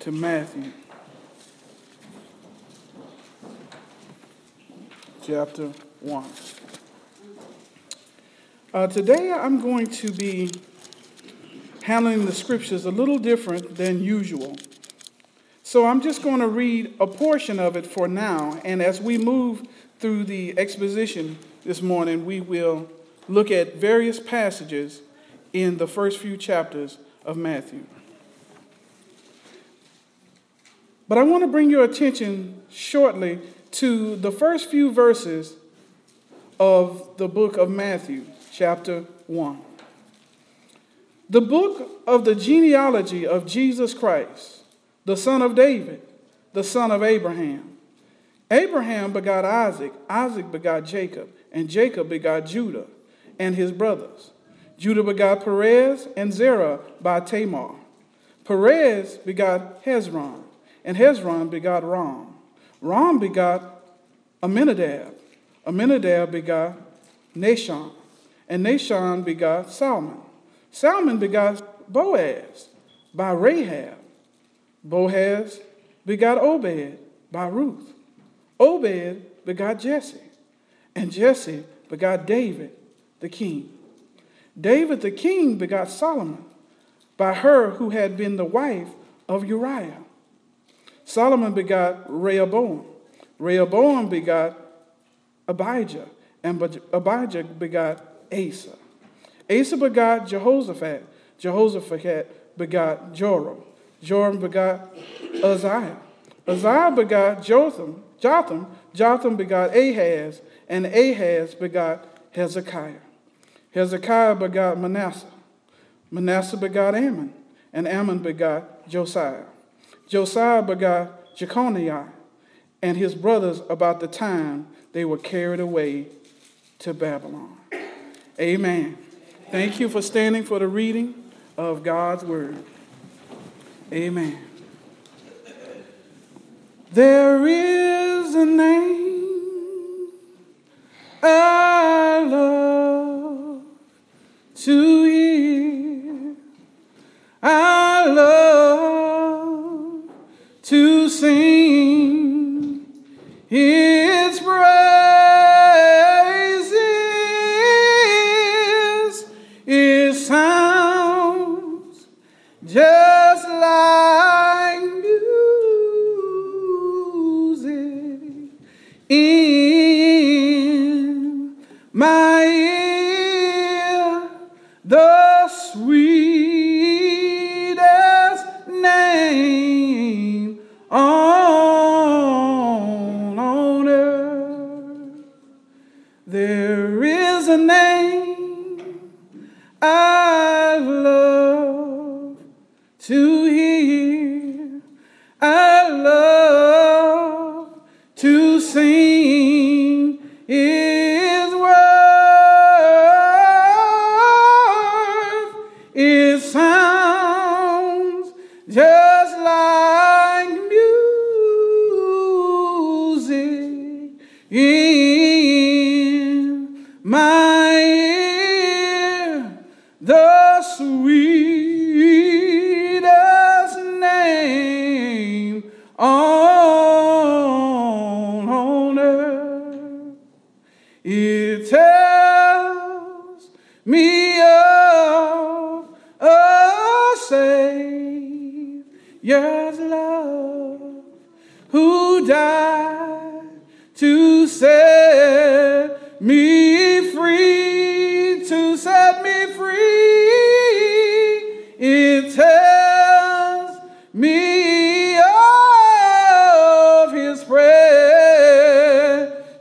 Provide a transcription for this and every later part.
to Matthew chapter 1. Uh, today I'm going to be handling the scriptures a little different than usual. So I'm just going to read a portion of it for now, and as we move through the exposition this morning, we will look at various passages in the first few chapters of Matthew. But I want to bring your attention shortly to the first few verses of the book of Matthew, chapter 1. The book of the genealogy of Jesus Christ, the son of David, the son of Abraham. Abraham begot Isaac, Isaac begot Jacob, and Jacob begot Judah and his brothers. Judah begot Perez and Zerah by Tamar. Perez begot Hezron, and Hezron begot Ram. Ram begot Amminadab. Amminadab begot Nahshon, and Nahshon begot Salmon. Salmon begot Boaz by Rahab. Boaz begot Obed by Ruth. Obed begot Jesse, and Jesse begot David the king. David the king begot Solomon by her who had been the wife of Uriah. Solomon begot Rehoboam. Rehoboam begot Abijah, and Abijah begot Asa. Asa begot Jehoshaphat. Jehoshaphat begot Joram. Joram begot Uzziah. Uzziah begot Jotham. Jotham. Jotham begot Ahaz, and Ahaz begot Hezekiah. Hezekiah begot Manasseh. Manasseh begot Amon. and Amon begot Josiah. Josiah begot Jeconiah and his brothers about the time they were carried away to Babylon. Amen. Thank you for standing for the reading of God's word. Amen. There is a name I love to hear. I love to sing His praises. It sounds just like music in my ear. The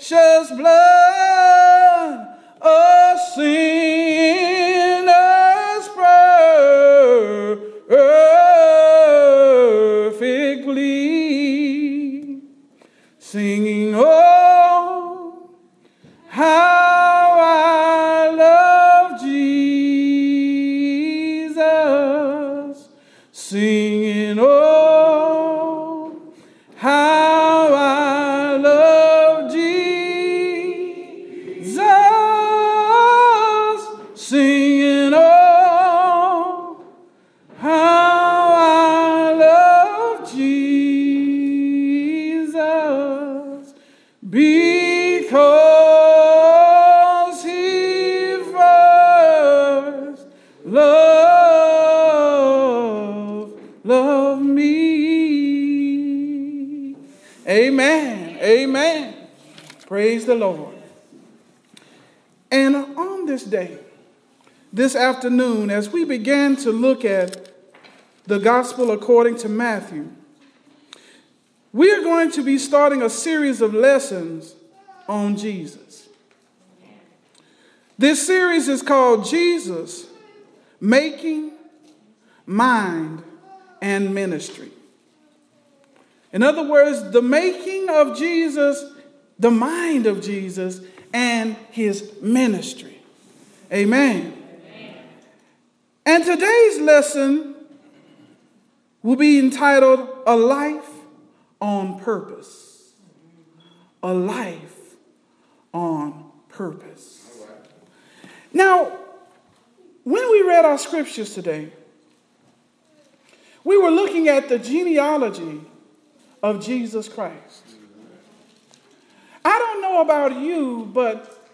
precious blood, afternoon, as we began to look at the gospel according to Matthew, we are going to be starting a series of lessons on Jesus. This series is called Jesus Making Mind and Ministry. In other words, the making of Jesus, the mind of Jesus, and his ministry. Amen. And today's lesson will be entitled A Life on Purpose. A Life on Purpose. Now, when we read our scriptures today, we were looking at the genealogy of Jesus Christ. I don't know about you, but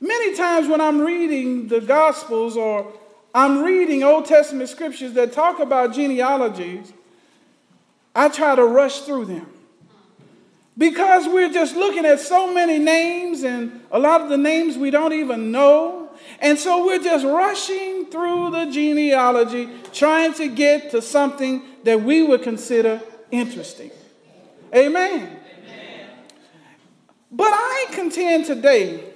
many times when I'm reading the Gospels or I'm reading Old Testament scriptures that talk about genealogies, I try to rush through them. Because we're just looking at so many names, and a lot of the names we don't even know. And so we're just rushing through the genealogy, trying to get to something that we would consider interesting. Amen. Amen. But I contend today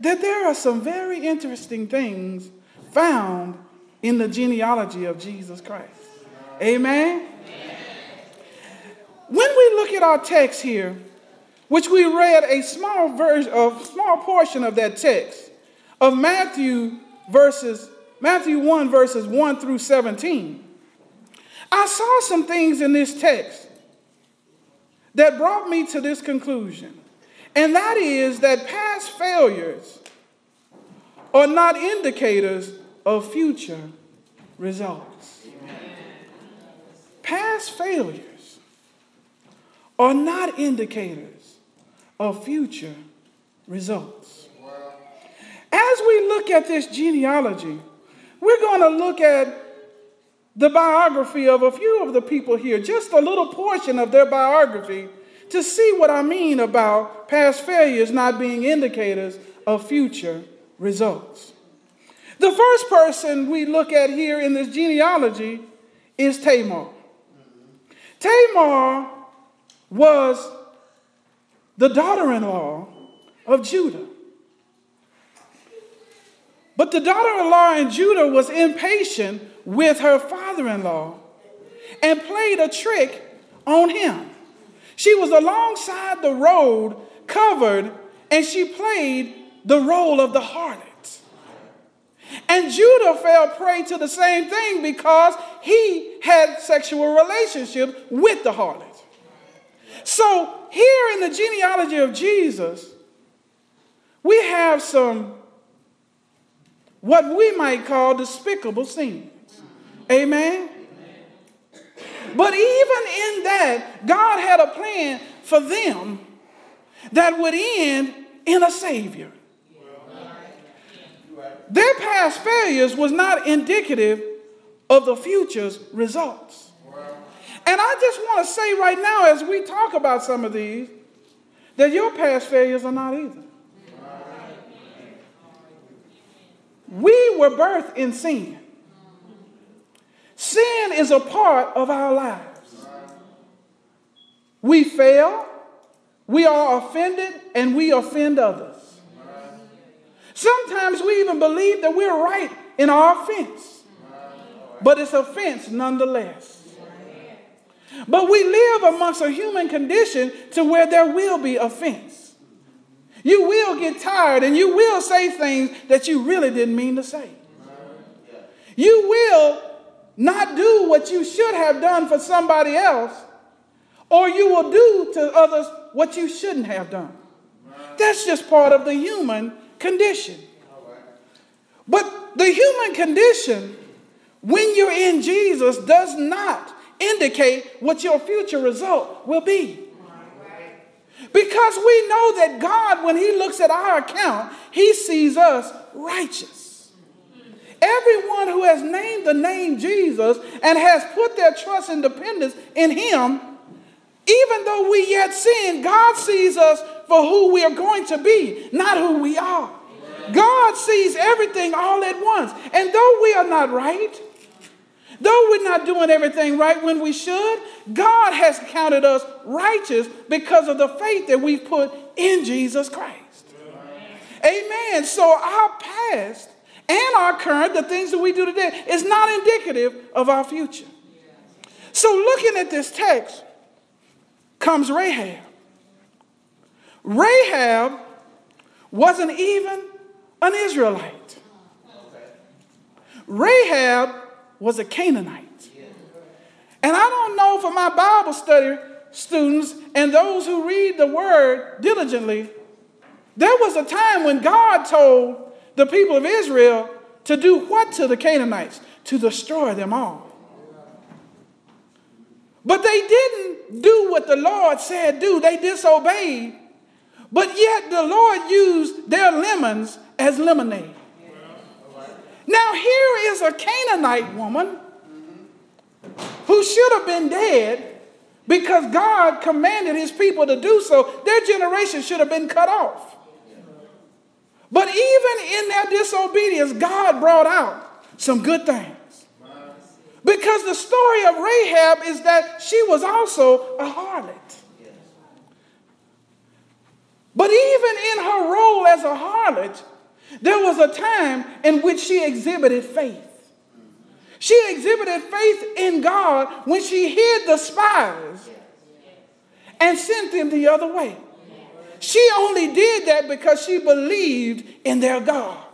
that there are some very interesting things found in the genealogy of Jesus Christ. Amen. Amen. When we look at our text here, which we read a small version, a small portion of that text of Matthew verses Matthew 1 verses 1 through 17. I saw some things in this text that brought me to this conclusion. And that is that past failures are not indicators of future results. Past failures are not indicators of future results. As we look at this genealogy, we're going to look at the biography of a few of the people here, just a little portion of their biography, to see what I mean about past failures not being indicators of future results. The first person we look at here in this genealogy is Tamar. Tamar was the daughter in law of Judah. But the daughter in law in Judah was impatient with her father in law and played a trick on him. She was alongside the road, covered, and she played the role of the harlot. And Judah fell prey to the same thing because he had sexual relationship with the harlot. So here in the genealogy of Jesus, we have some what we might call despicable sins. Amen? But even in that, God had a plan for them that would end in a Savior. Their past failures was not indicative of the future's results. And I just want to say right now, as we talk about some of these, that your past failures are not either. We were birthed in sin. Sin is a part of our lives. We fail, we are offended, and we offend others. Sometimes we even believe that we're right in our offense, but it's offense nonetheless. But we live amongst a human condition to where there will be offense. You will get tired and you will say things that you really didn't mean to say. You will not do what you should have done for somebody else, or you will do to others what you shouldn't have done. That's just part of the human condition. But the human condition, when you're in Jesus, does not indicate what your future result will be. Because we know that God, when He looks at our account, He sees us righteous. Everyone who has named the name Jesus and has put their trust and dependence in him Even though we yet sin, God sees us for who we are going to be, not who we are. God sees everything all at once. And though we are not right, though we're not doing everything right when we should, God has counted us righteous because of the faith that we've put in Jesus Christ. Amen. So our past and our current, the things that we do today, is not indicative of our future. So looking at this text comes Rahab. Rahab wasn't even an Israelite. Rahab was a Canaanite. And I don't know for my Bible study students and those who read the word diligently, there was a time when God told the people of Israel to do what to the Canaanites? To destroy them all. But they didn't do what the Lord said do. They disobeyed. But yet the Lord used their lemons as lemonade. Now, here is a Canaanite woman who should have been dead because God commanded his people to do so. Their generation should have been cut off. But even in their disobedience, God brought out some good things. Because the story of Rahab is that she was also a harlot. But even in her role as a harlot, there was a time in which she exhibited faith. She exhibited faith in God when she hid the spies and sent them the other way. She only did that because she believed in their God.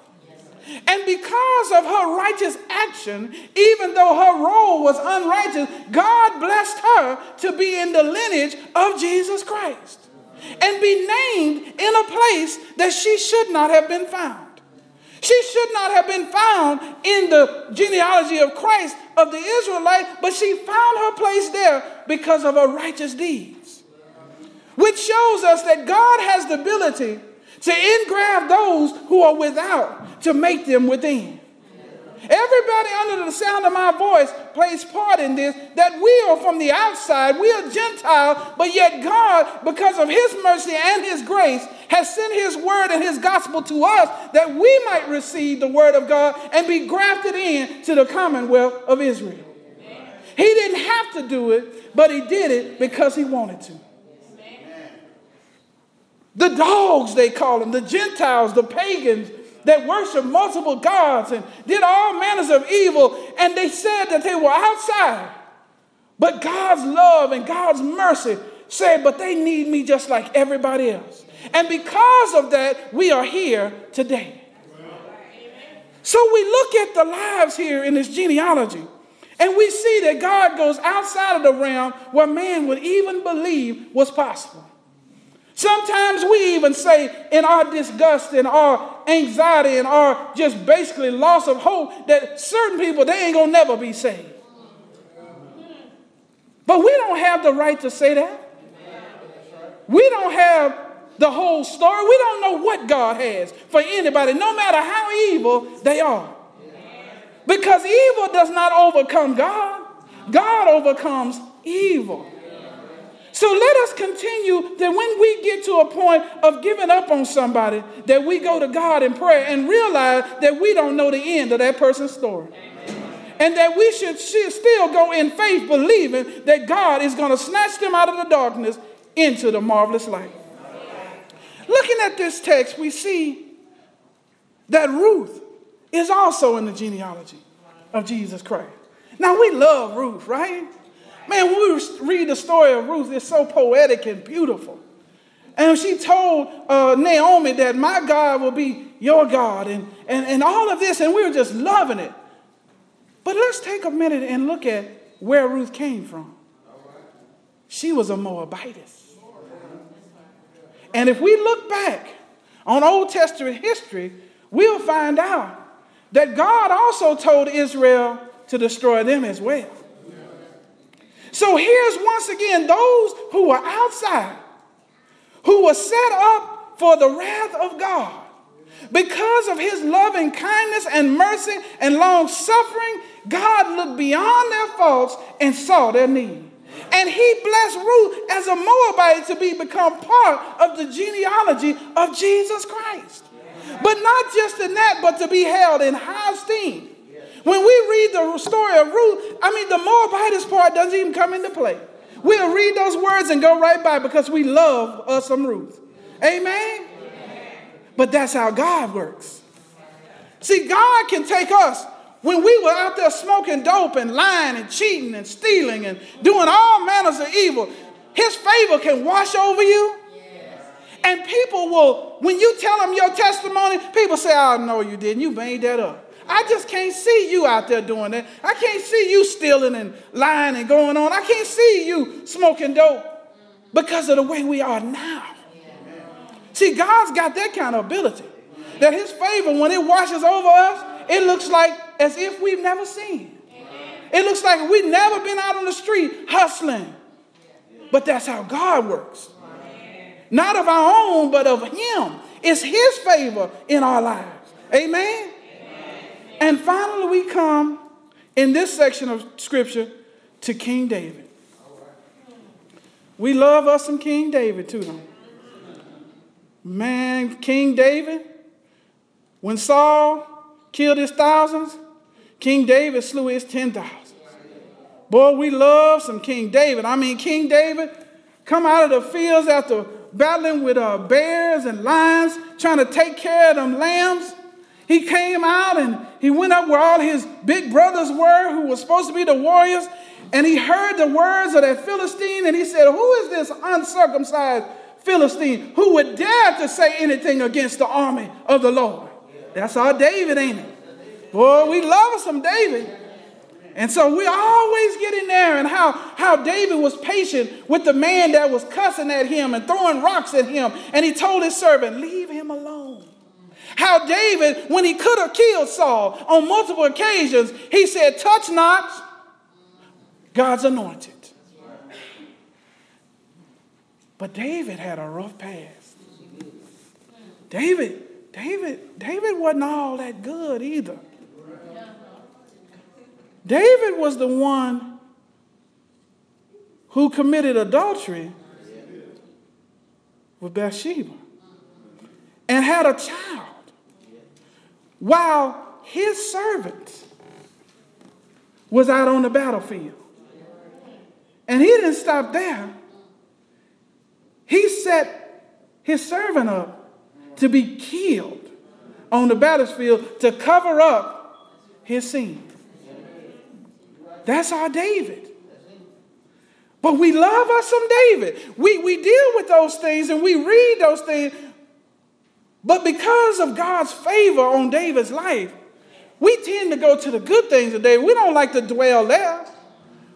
And because of her righteous action, even though her role was unrighteous, God blessed her to be in the lineage of Jesus Christ and be named in a place that she should not have been found. She should not have been found in the genealogy of Christ of the Israelite, but she found her place there because of her righteous deeds. Which shows us that God has the ability to engraft those who are without to make them within. Everybody under the sound of my voice plays part in this that we are from the outside, we are Gentile, but yet God, because of His mercy and His grace, has sent His word and His gospel to us that we might receive the word of God and be grafted in to the commonwealth of Israel. He didn't have to do it, but He did it because He wanted to. The dogs, they call them, the Gentiles, the pagans, that worshiped multiple gods and did all manners of evil, and they said that they were outside. But God's love and God's mercy said, But they need me just like everybody else. And because of that, we are here today. So we look at the lives here in this genealogy, and we see that God goes outside of the realm where man would even believe was possible. Sometimes we even say in our disgust and our anxiety and our just basically loss of hope that certain people, they ain't gonna never be saved. But we don't have the right to say that. We don't have the whole story. We don't know what God has for anybody, no matter how evil they are. Because evil does not overcome God, God overcomes evil. So let us continue that when we get to a point of giving up on somebody, that we go to God in prayer and realize that we don't know the end of that person's story. And that we should still go in faith, believing that God is going to snatch them out of the darkness into the marvelous light. Looking at this text, we see that Ruth is also in the genealogy of Jesus Christ. Now, we love Ruth, right? Man, when we read the story of Ruth, it's so poetic and beautiful. And she told uh, Naomi that my God will be your God and, and, and all of this, and we were just loving it. But let's take a minute and look at where Ruth came from. She was a Moabitess. And if we look back on Old Testament history, we'll find out that God also told Israel to destroy them as well. So here's once again those who were outside, who were set up for the wrath of God. Because of his loving kindness and mercy and long suffering, God looked beyond their faults and saw their need. And he blessed Ruth as a Moabite to be become part of the genealogy of Jesus Christ. But not just in that, but to be held in high esteem. When we read the story of Ruth, I mean, the Moabitess part doesn't even come into play. We'll read those words and go right by because we love us some Ruth. Amen? But that's how God works. See, God can take us when we were out there smoking dope and lying and cheating and stealing and doing all manners of evil. His favor can wash over you. And people will, when you tell them your testimony, people say, I oh, know you didn't. You made that up. I just can't see you out there doing that. I can't see you stealing and lying and going on. I can't see you smoking dope because of the way we are now. See, God's got that kind of ability. That his favor, when it washes over us, it looks like as if we've never seen. It looks like we've never been out on the street hustling. But that's how God works. Not of our own, but of him. It's his favor in our lives. Amen? And finally, we come in this section of scripture to King David. We love us some King David too, though. Man, King David, when Saul killed his thousands, King David slew his ten thousands. Boy, we love some King David. I mean, King David come out of the fields after battling with uh, bears and lions, trying to take care of them lambs. He came out and he went up where all his big brothers were, who were supposed to be the warriors, and he heard the words of that Philistine, and he said, Who is this uncircumcised Philistine who would dare to say anything against the army of the Lord? That's our David, ain't it? Boy, we love some David. And so we always get in there and how, how David was patient with the man that was cussing at him and throwing rocks at him. And he told his servant, Leave. How David, when he could have killed Saul on multiple occasions, he said, Touch not God's anointed. But David had a rough past. David, David, David wasn't all that good either. David was the one who committed adultery with Bathsheba and had a child while his servant was out on the battlefield. And he didn't stop there. He set his servant up to be killed on the battlefield to cover up his sin. That's our David. But we love us some David. We, we deal with those things and we read those things. But because of God's favor on David's life, we tend to go to the good things of David. We don't like to dwell there.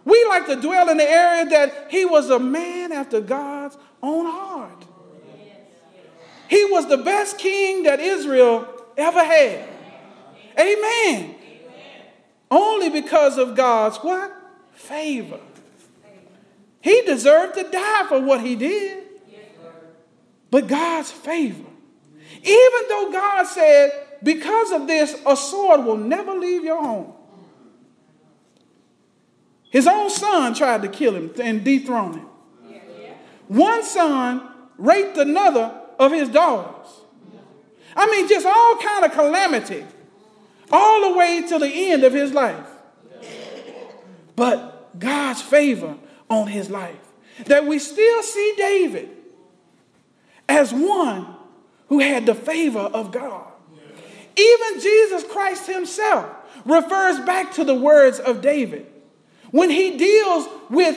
We like to dwell in the area that he was a man after God's own heart. He was the best king that Israel ever had. Amen. Only because of God's what? Favor. He deserved to die for what he did. But God's favor. Even though God said, because of this, a sword will never leave your home. His own son tried to kill him and dethrone him. One son raped another of his daughters. I mean, just all kind of calamity, all the way to the end of his life. But God's favor on his life. That we still see David as one who had the favor of God. Even Jesus Christ himself refers back to the words of David when he deals with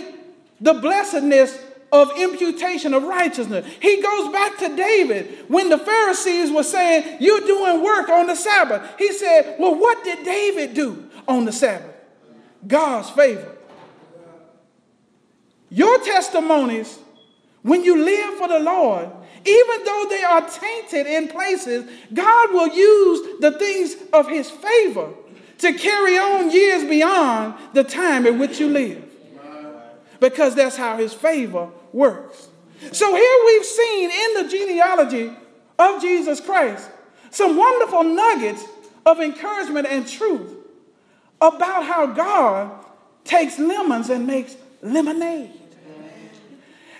the blessedness of imputation of righteousness. He goes back to David when the Pharisees were saying, You're doing work on the Sabbath. He said, Well, what did David do on the Sabbath? God's favor. Your testimonies, when you live for the Lord, even though they are tainted in places, God will use the things of his favor to carry on years beyond the time in which you live. Because that's how his favor works. So here we've seen in the genealogy of Jesus Christ some wonderful nuggets of encouragement and truth about how God takes lemons and makes lemonade.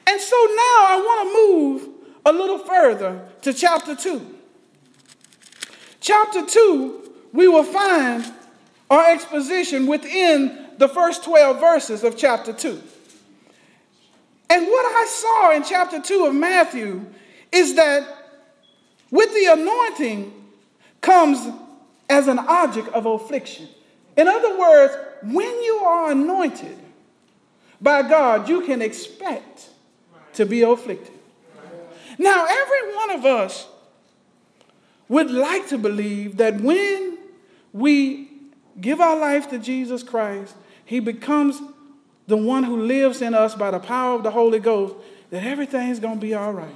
And so now I want to move a little further to chapter 2. Chapter 2, we will find our exposition within the first 12 verses of chapter 2. And what I saw in chapter 2 of Matthew is that with the anointing comes as an object of affliction. In other words, when you are anointed by God, you can expect to be afflicted. Now, every one of us would like to believe that when we give our life to Jesus Christ, He becomes the one who lives in us by the power of the Holy Ghost, that everything's going to be all right.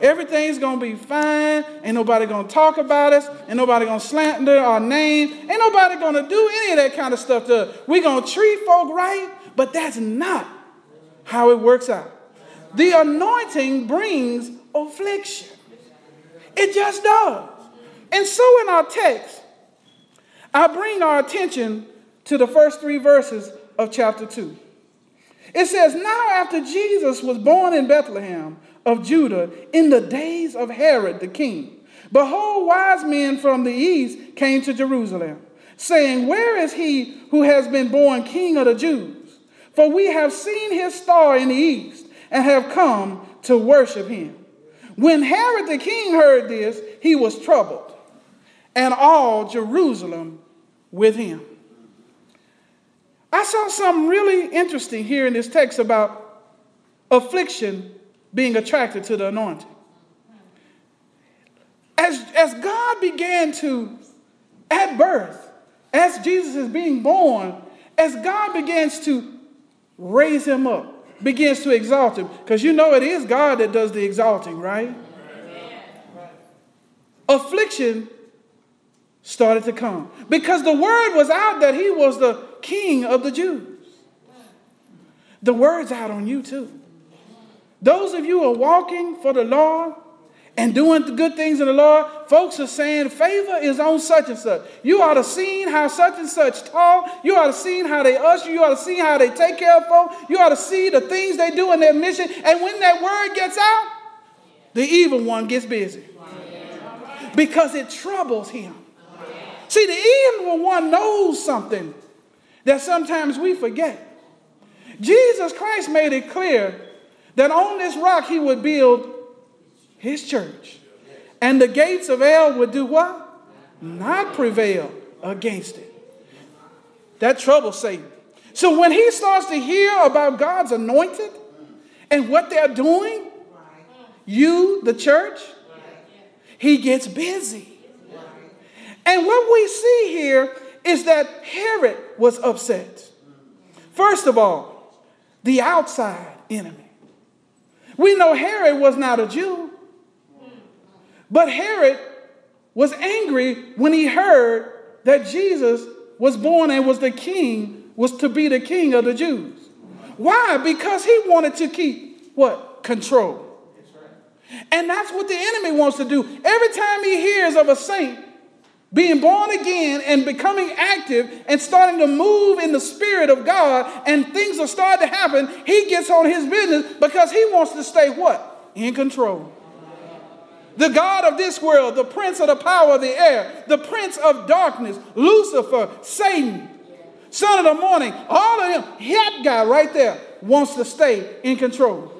Everything's gonna be fine. Ain't nobody gonna talk about us. Ain't nobody gonna slander our name. Ain't nobody gonna do any of that kind of stuff to us. We're gonna treat folk right, but that's not how it works out. The anointing brings affliction. It just does. And so in our text, I bring our attention to the first three verses of chapter 2. It says, Now after Jesus was born in Bethlehem of Judah in the days of Herod the king, behold, wise men from the east came to Jerusalem, saying, Where is he who has been born king of the Jews? For we have seen his star in the east and have come to worship him. When Herod the king heard this, he was troubled, and all Jerusalem with him. I saw something really interesting here in this text about affliction being attracted to the anointing. As, as God began to, at birth, as Jesus is being born, as God begins to raise him up, begins to exalt him, because you know it is God that does the exalting, right? Affliction started to come because the word was out that he was the king of the Jews. The word's out on you too. Those of you who are walking for the Lord and doing the good things in the Lord, folks are saying favor is on such and such. You ought to see how such and such talk. You ought to see how they usher. You ought to see how they take care of folks. You ought to see the things they do in their mission. And when that word gets out, the evil one gets busy because it troubles him. See, the evil one knows something that sometimes we forget. Jesus Christ made it clear that on this rock he would build his church. And the gates of hell would do what? Not prevail against it. That troubles Satan. So when he starts to hear about God's anointed and what they're doing, you, the church, he gets busy. And what we see here is that Herod was upset. First of all, the outside enemy. We know Herod was not a Jew, but Herod was angry when he heard that Jesus was born and was the king, was to be the king of the Jews. Why? Because he wanted to keep what? Control. And that's what the enemy wants to do. Every time he hears of a saint being born again and becoming active and starting to move in the spirit of God and things are starting to happen, he gets on his business because he wants to stay what? In control. The God of this world, the prince of the power of the air, the prince of darkness, Lucifer, Satan, son of the morning, all of them, that guy right there wants to stay in control.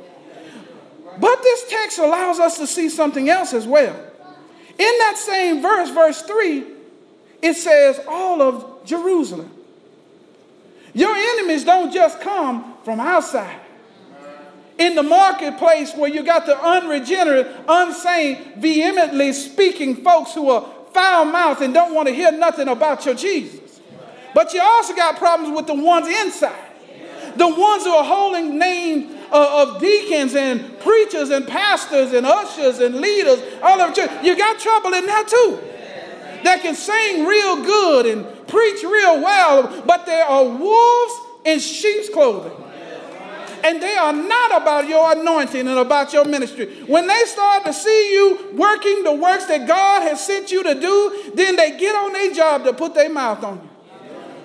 But this text allows us to see something else as well. In that same verse, verse 3, it says, all of Jerusalem. Your enemies don't just come from outside. In the marketplace where you got the unregenerate, unsane, vehemently speaking folks who are foul mouthed and don't want to hear nothing about your Jesus. But you also got problems with the ones inside. The ones who are holding names uh, of deacons and preachers and pastors and ushers and leaders all over church. You got trouble in that too. That can sing real good and preach real well, but they are wolves in sheep's clothing. And they are not about your anointing and about your ministry. When they start to see you working the works that God has sent you to do, then they get on their job to put their mouth on you.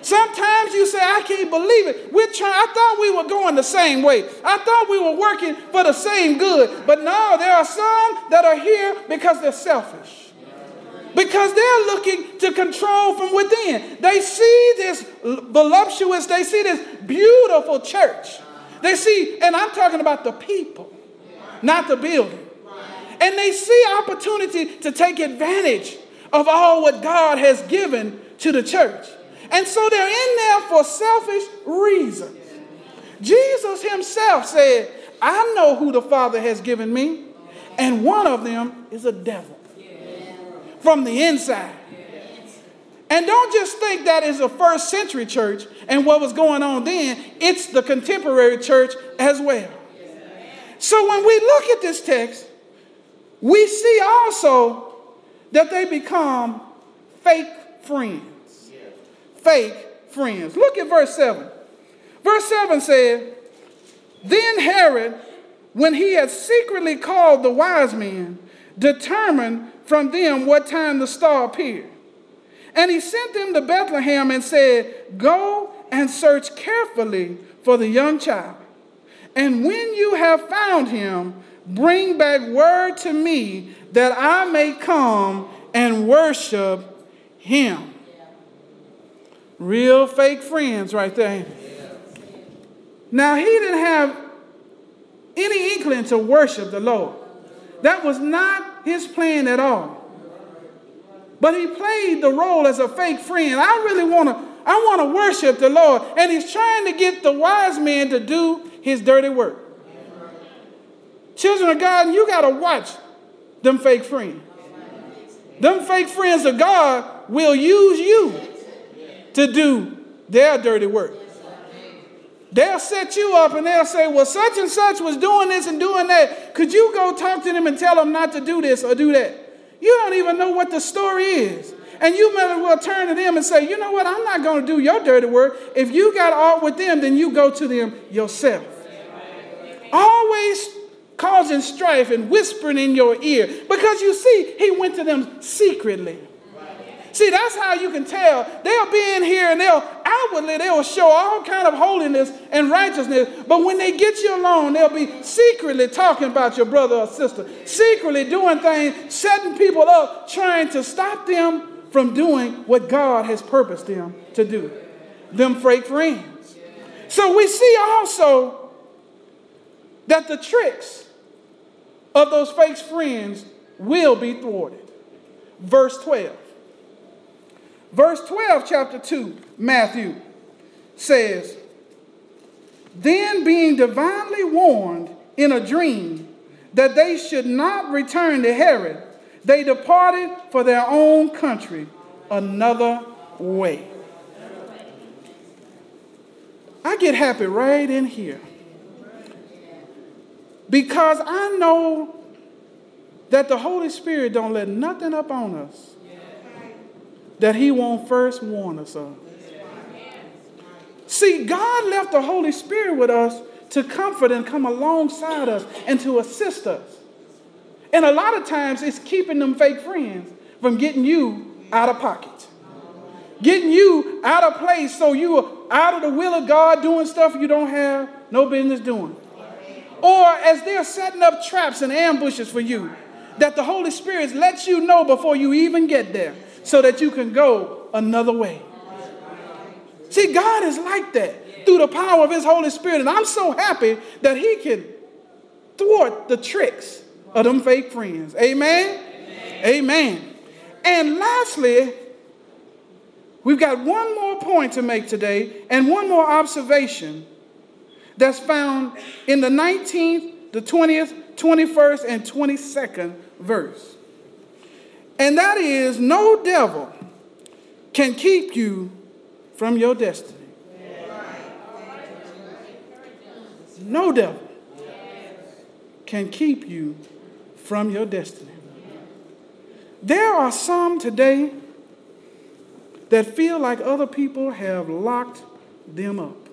Sometimes you say, I can't believe it. We're trying, I thought we were going the same way. I thought we were working for the same good. But no, there are some that are here because they're selfish. Because they're looking to control from within. They see this voluptuous, they see this beautiful church. They see, and I'm talking about the people, not the building. And they see opportunity to take advantage of all what God has given to the church. And so they're in there for selfish reasons. Jesus himself said, I know who the Father has given me, and one of them is a devil from the inside. And don't just think that is a first century church and what was going on then, it's the contemporary church as well. So when we look at this text, we see also that they become fake friends. Fake friends. Look at verse 7. Verse 7 said, Then Herod, when he had secretly called the wise men, determined from them what time the star appeared. And he sent them to Bethlehem and said, Go and search carefully for the young child. And when you have found him, Bring back word to me that I may come and worship him. Real fake friends right there. Now, he didn't have any inkling to worship the Lord. That was not his plan at all. But he played the role as a fake friend. I really want to I want to worship the Lord. And he's trying to get the wise man to do his dirty work. Children of God, you got to watch them fake friends. Them fake friends of God will use you to do their dirty work. They'll set you up and they'll say, Well, such and such was doing this and doing that. Could you go talk to them and tell them not to do this or do that? You don't even know what the story is. And you might as well turn to them and say, You know what? I'm not going to do your dirty work. If you got out with them, then you go to them yourself. Always causing strife and whispering in your ear. Because you see, he went to them secretly. See, that's how you can tell. They'll be in here and they'll outwardly they'll show all kind of holiness and righteousness. But when they get you alone, they'll be secretly talking about your brother or sister, secretly doing things, setting people up, trying to stop them from doing what God has purposed them to do. Them fake friends. So we see also that the tricks of those fake friends will be thwarted. Verse 12. Verse 12, chapter 2, Matthew says, Then being divinely warned in a dream that they should not return to Herod, they departed for their own country another way. I get happy right in here because I know that the Holy Spirit don't let nothing up on us that he won't first warn us of. See, God left the Holy Spirit with us to comfort and come alongside us and to assist us. And a lot of times it's keeping them fake friends from getting you out of pocket. Getting you out of place so you are out of the will of God doing stuff you don't have no business doing or as they're setting up traps and ambushes for you, that the Holy Spirit lets you know before you even get there so that you can go another way. See, God is like that through the power of His Holy Spirit. And I'm so happy that He can thwart the tricks of them fake friends. Amen? Amen. Amen. And lastly, we've got one more point to make today and one more observation that's found in the 19th, the 20th, 21st, and 22nd verse. And that is no devil can keep you from your destiny. No devil can keep you from your destiny. There are some today that feel like other people have locked them up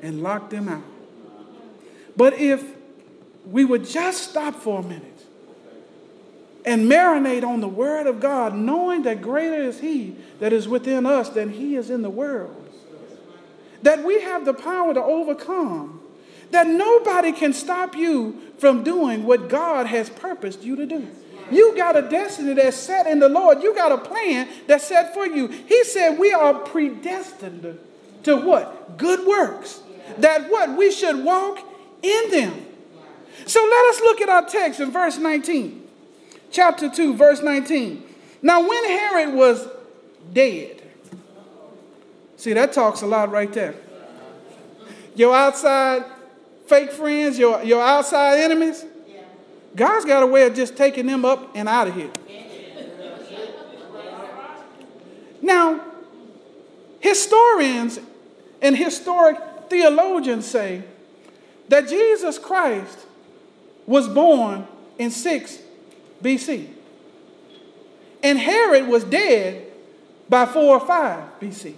and locked them out. But if we would just stop for a minute and marinate on the Word of God, knowing that greater is He that is within us than He is in the world, that we have the power to overcome, that nobody can stop you from doing what God has purposed you to do. You got a destiny that's set in the Lord. You got a plan that's set for you. He said we are predestined to what? Good works. That what? We should walk in them. So let us look at our text in verse 19. Chapter 2, verse 19. Now, when Herod was dead, see, that talks a lot right there. Your outside fake friends, your, your outside enemies, God's got a way of just taking them up and out of here. Now, historians and historic theologians say that Jesus Christ was born in 6 BC. And Herod was dead by 4 or 5 BC.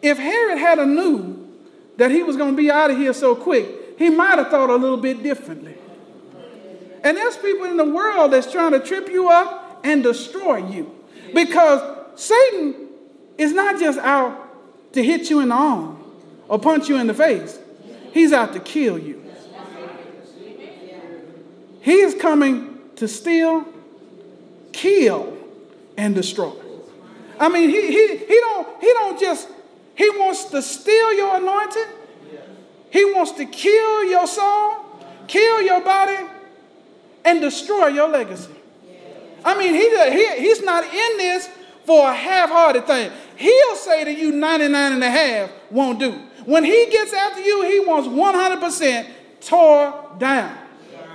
If Herod had a knew that he was going to be out of here so quick, he might have thought a little bit differently. And there's people in the world that's trying to trip you up and destroy you. Because Satan is not just out to hit you in the arm or punch you in the face, he's out to kill you. He is coming to steal, kill, and destroy. I mean, he, he, he, don't, he don't just, he wants to steal your anointing. He wants to kill your soul, kill your body, and destroy your legacy. I mean, he, he, he's not in this for a half-hearted thing. He'll say to you 99 and a half won't do. When he gets after you, he wants 100% tore down.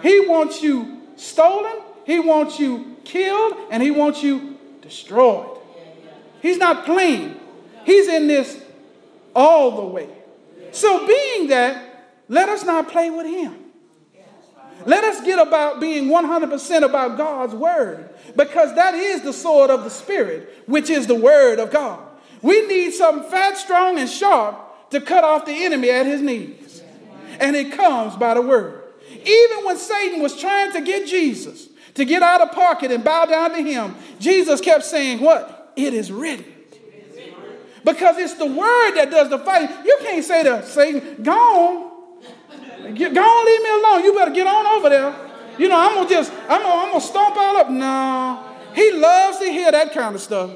He wants you stolen, he wants you killed, and he wants you destroyed. He's not playing. He's in this all the way. So, being that, let us not play with him. Let us get about being 100% about God's word because that is the sword of the Spirit, which is the word of God. We need something fat, strong, and sharp to cut off the enemy at his knees. And it comes by the word. Even when Satan was trying to get Jesus to get out of pocket and bow down to him, Jesus kept saying, What? It is written. Because it's the word that does the fighting. You can't say to Satan, Go on. Get, go on, leave me alone. You better get on over there. You know, I'm gonna just, I'm gonna, I'm gonna stomp all up. No. He loves to hear that kind of stuff.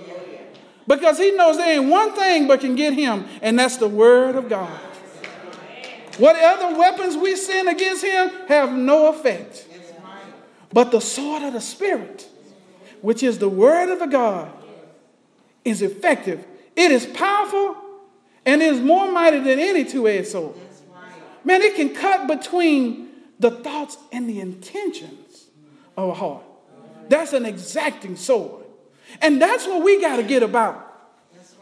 Because he knows there ain't one thing but can get him, and that's the word of God. Whatever weapons we send against him have no effect. But the sword of the Spirit, which is the word of the God, is effective. It is powerful and is more mighty than any two edged sword. Man, it can cut between the thoughts and the intentions of a heart. That's an exacting sword. And that's what we got to get about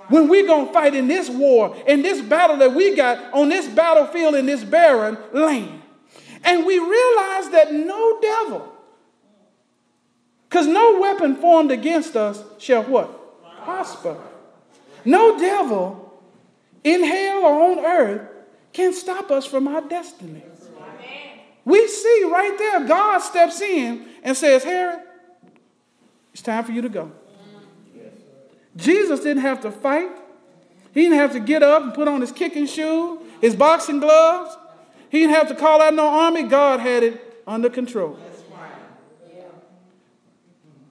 when we're going to fight in this war, in this battle that we got on this battlefield in this barren land. And we realize that no devil, because no weapon formed against us shall what? Prosper. No devil in hell or on earth can stop us from our destiny. We see right there, God steps in and says, Herod, it's time for you to go. Jesus didn't have to fight. He didn't have to get up and put on his kicking shoe, his boxing gloves. He didn't have to call out no army. God had it under control.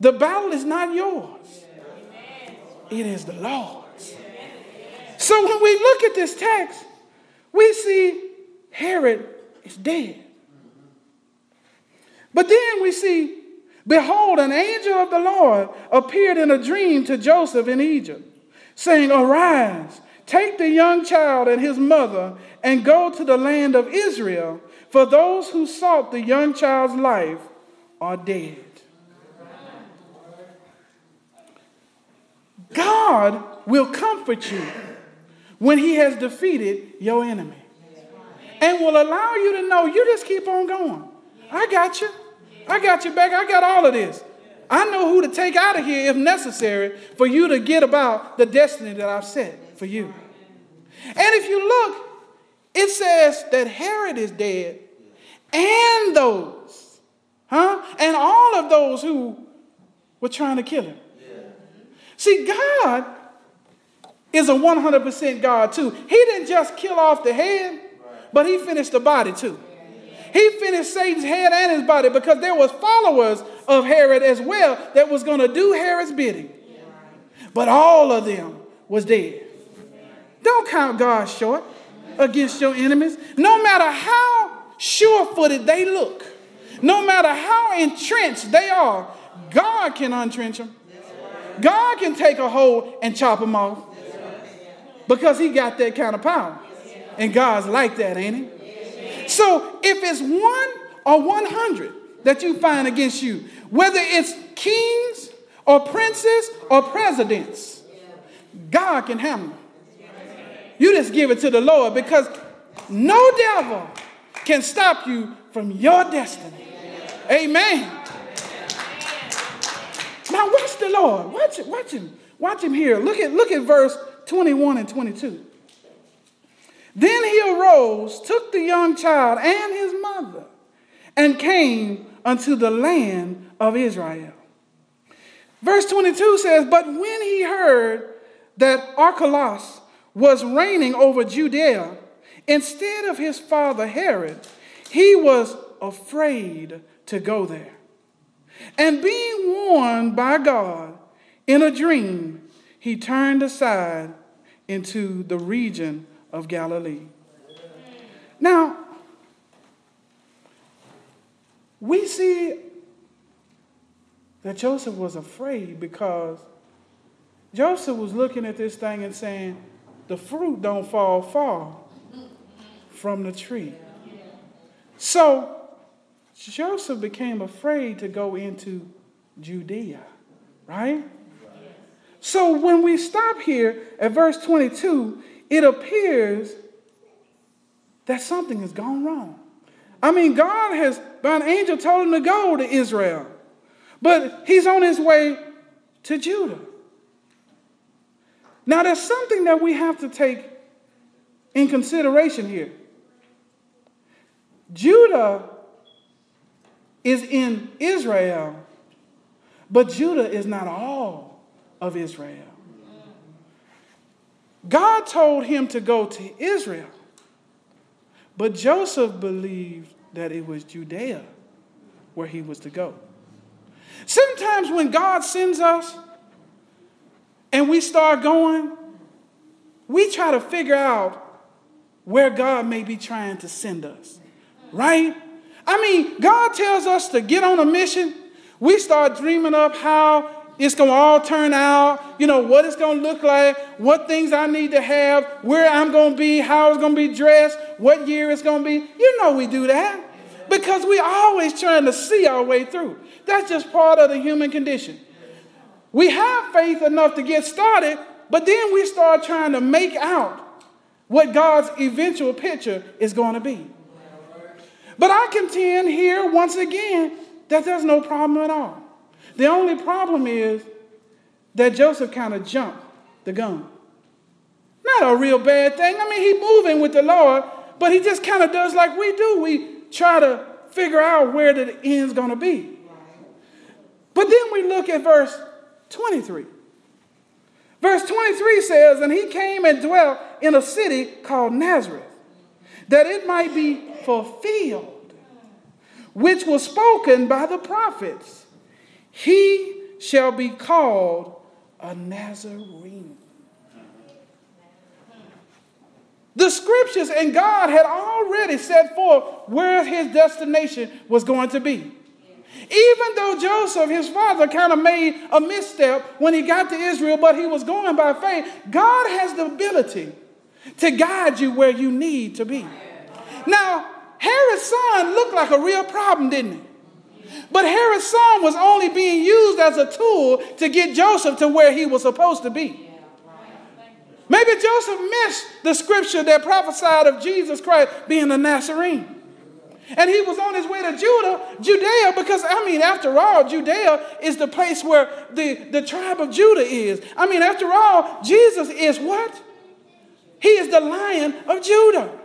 The battle is not yours, it is the Lord's. So when we look at this text, we see Herod is dead. But then we see Behold, an angel of the Lord appeared in a dream to Joseph in Egypt, saying, Arise, take the young child and his mother, and go to the land of Israel, for those who sought the young child's life are dead. God will comfort you when he has defeated your enemy and will allow you to know you just keep on going. I got you. I got you back. I got all of this. I know who to take out of here if necessary for you to get about the destiny that I've set for you. And if you look, it says that Herod is dead and those, huh? And all of those who were trying to kill him. See, God is a 100% God too. He didn't just kill off the head, but he finished the body too. He finished Satan's head and his body because there was followers of Herod as well that was going to do Herod's bidding. But all of them was dead. Don't count God short against your enemies. No matter how sure-footed they look, no matter how entrenched they are, God can untrench them. God can take a hold and chop them off because he got that kind of power. And God's like that, ain't he? So if it's one or 100 that you find against you, whether it's kings or princes or presidents, God can handle. You just give it to the Lord because no devil can stop you from your destiny. Amen. Now watch the Lord. Watch it. Watch him. Watch him here. Look at look at verse 21 and 22. Then he arose, took the young child and his mother, and came unto the land of Israel. Verse 22 says, But when he heard that Archelaus was reigning over Judea instead of his father Herod, he was afraid to go there. And being warned by God in a dream, he turned aside into the region of Galilee. Now, we see that Joseph was afraid because Joseph was looking at this thing and saying, the fruit don't fall far from the tree. So Joseph became afraid to go into Judea, right? So when we stop here at verse 22, it appears that something has gone wrong. I mean, God has, by an angel, told him to go to Israel, but he's on his way to Judah. Now, there's something that we have to take in consideration here. Judah is in Israel, but Judah is not all of Israel. God told him to go to Israel, but Joseph believed that it was Judea where he was to go. Sometimes when God sends us, and we start going, we try to figure out where God may be trying to send us, right? I mean, God tells us to get on a mission. We start dreaming up how it's going to all turn out, you know, what it's going to look like, what things I need to have, where I'm going to be, how it's going to be dressed, what year it's going to be. You know, we do that because we're always trying to see our way through. That's just part of the human condition. We have faith enough to get started, but then we start trying to make out what God's eventual picture is going to be. But I contend here once again that there's no problem at all. The only problem is that Joseph kind of jumped the gun. Not a real bad thing. I mean, he's moving with the Lord, but he just kind of does like we do. We try to figure out where the end's going to be. But then we look at verse 23. Verse 23 says, And he came and dwelt in a city called Nazareth, that it might be fulfilled, which was spoken by the prophets. He shall be called a Nazarene. The scriptures and God had already set forth where his destination was going to be. Even though Joseph, his father, kind of made a misstep when he got to Israel, but he was going by faith, God has the ability to guide you where you need to be. Now, Herod's son looked like a real problem, didn't he? But Herod's son was only being used as a tool to get Joseph to where he was supposed to be. Maybe Joseph missed the scripture that prophesied of Jesus Christ being a Nazarene. And he was on his way to Judah, Judea, because, I mean, after all, Judea is the place where the, the tribe of Judah is. I mean, after all, Jesus is what? He is the lion of Judah.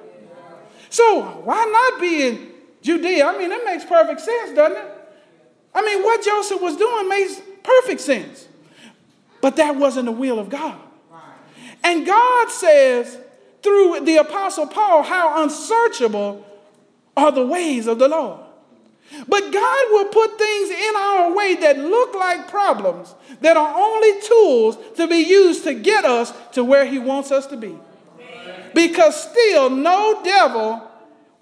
So why not be in Judea? I mean, that makes perfect sense, doesn't it? I mean, what Joseph was doing makes perfect sense. But that wasn't the will of God. And God says through the Apostle Paul how unsearchable are the ways of the Lord. But God will put things in our way that look like problems that are only tools to be used to get us to where He wants us to be. Because still, no devil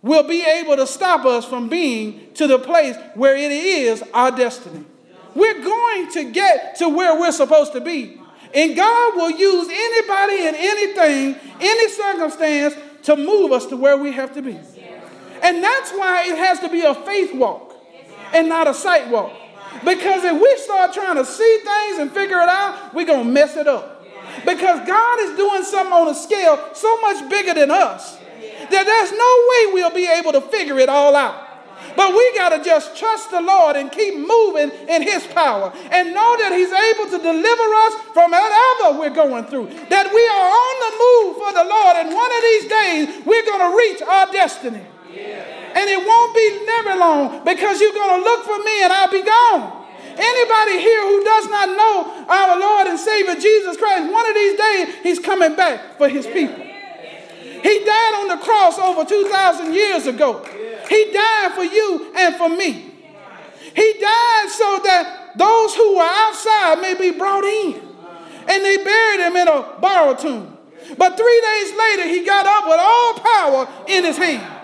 will be able to stop us from being to the place where it is our destiny. We're going to get to where we're supposed to be. And God will use anybody and anything, any circumstance to move us to where we have to be. And that's why it has to be a faith walk and not a sight walk. Because if we start trying to see things and figure it out, we're going to mess it up. Because God is doing something on a scale so much bigger than us that there's no way we'll be able to figure it all out. But we got to just trust the Lord and keep moving in His power and know that He's able to deliver us from whatever we're going through. That we are on the move for the Lord, and one of these days we're going to reach our destiny. Yeah. And it won't be never long because you're going to look for me and I'll be gone. Anybody here who does not know our Lord and Savior Jesus Christ, one of these days he's coming back for his people. He died on the cross over 2,000 years ago. He died for you and for me. He died so that those who were outside may be brought in. And they buried him in a borrowed tomb. But three days later, he got up with all power in his hand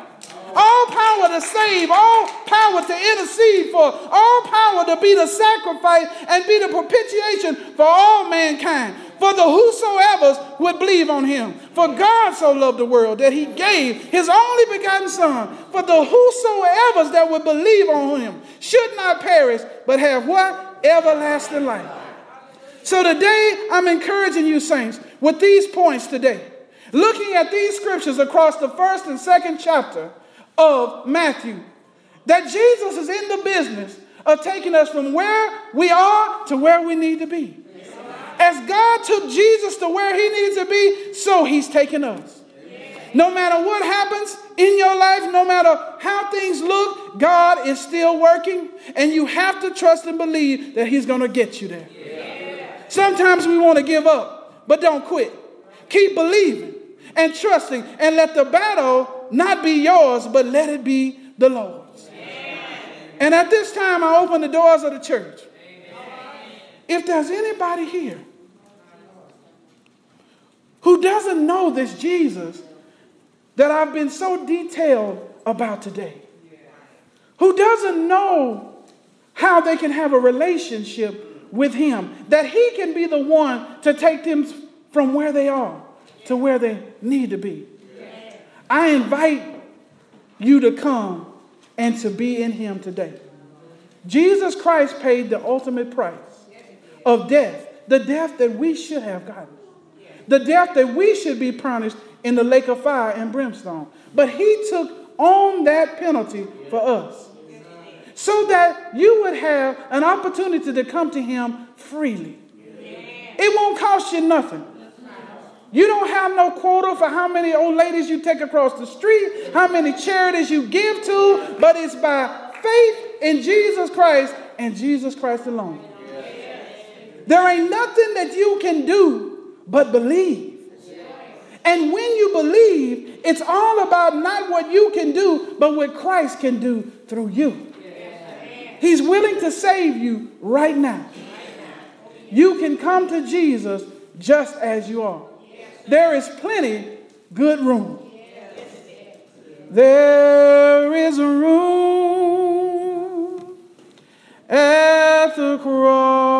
all power to save, all power to intercede for, all power to be the sacrifice and be the propitiation for all mankind. For the whosoever would believe on him. For God so loved the world that he gave his only begotten Son. For the whosoever that would believe on him should not perish, but have what? Everlasting life. So today, I'm encouraging you, saints, with these points today. Looking at these scriptures across the first and second chapter, of Matthew. That Jesus is in the business of taking us from where we are to where we need to be. As God took Jesus to where he needed to be, so he's taking us. No matter what happens in your life, no matter how things look, God is still working, and you have to trust and believe that he's going to get you there. Sometimes we want to give up, but don't quit. Keep believing and trusting, and let the battle not be yours, but let it be the Lord's. And at this time, I open the doors of the church. If there's anybody here who doesn't know this Jesus that I've been so detailed about today, who doesn't know how they can have a relationship with Him, that He can be the one to take them from where they are to where they need to be. I invite you to come and to be in Him today. Jesus Christ paid the ultimate price of death, the death that we should have gotten, the death that we should be punished in the lake of fire and brimstone. But He took on that penalty for us so that you would have an opportunity to come to Him freely. It won't cost you nothing. You don't have no quota for how many old ladies you take across the street, how many charities you give to, but it's by faith in Jesus Christ and Jesus Christ alone. There ain't nothing that you can do but believe. And when you believe, it's all about not what you can do, but what Christ can do through you. He's willing to save you right now. You can come to Jesus just as you are there is plenty good room. There is room at the cross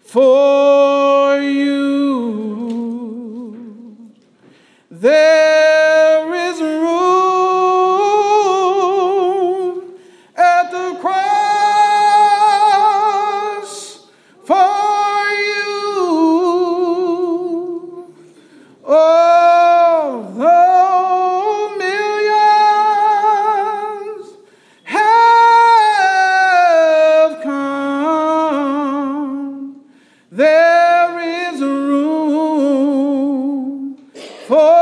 for There is room at the cross for you. Although millions have come, there is room for.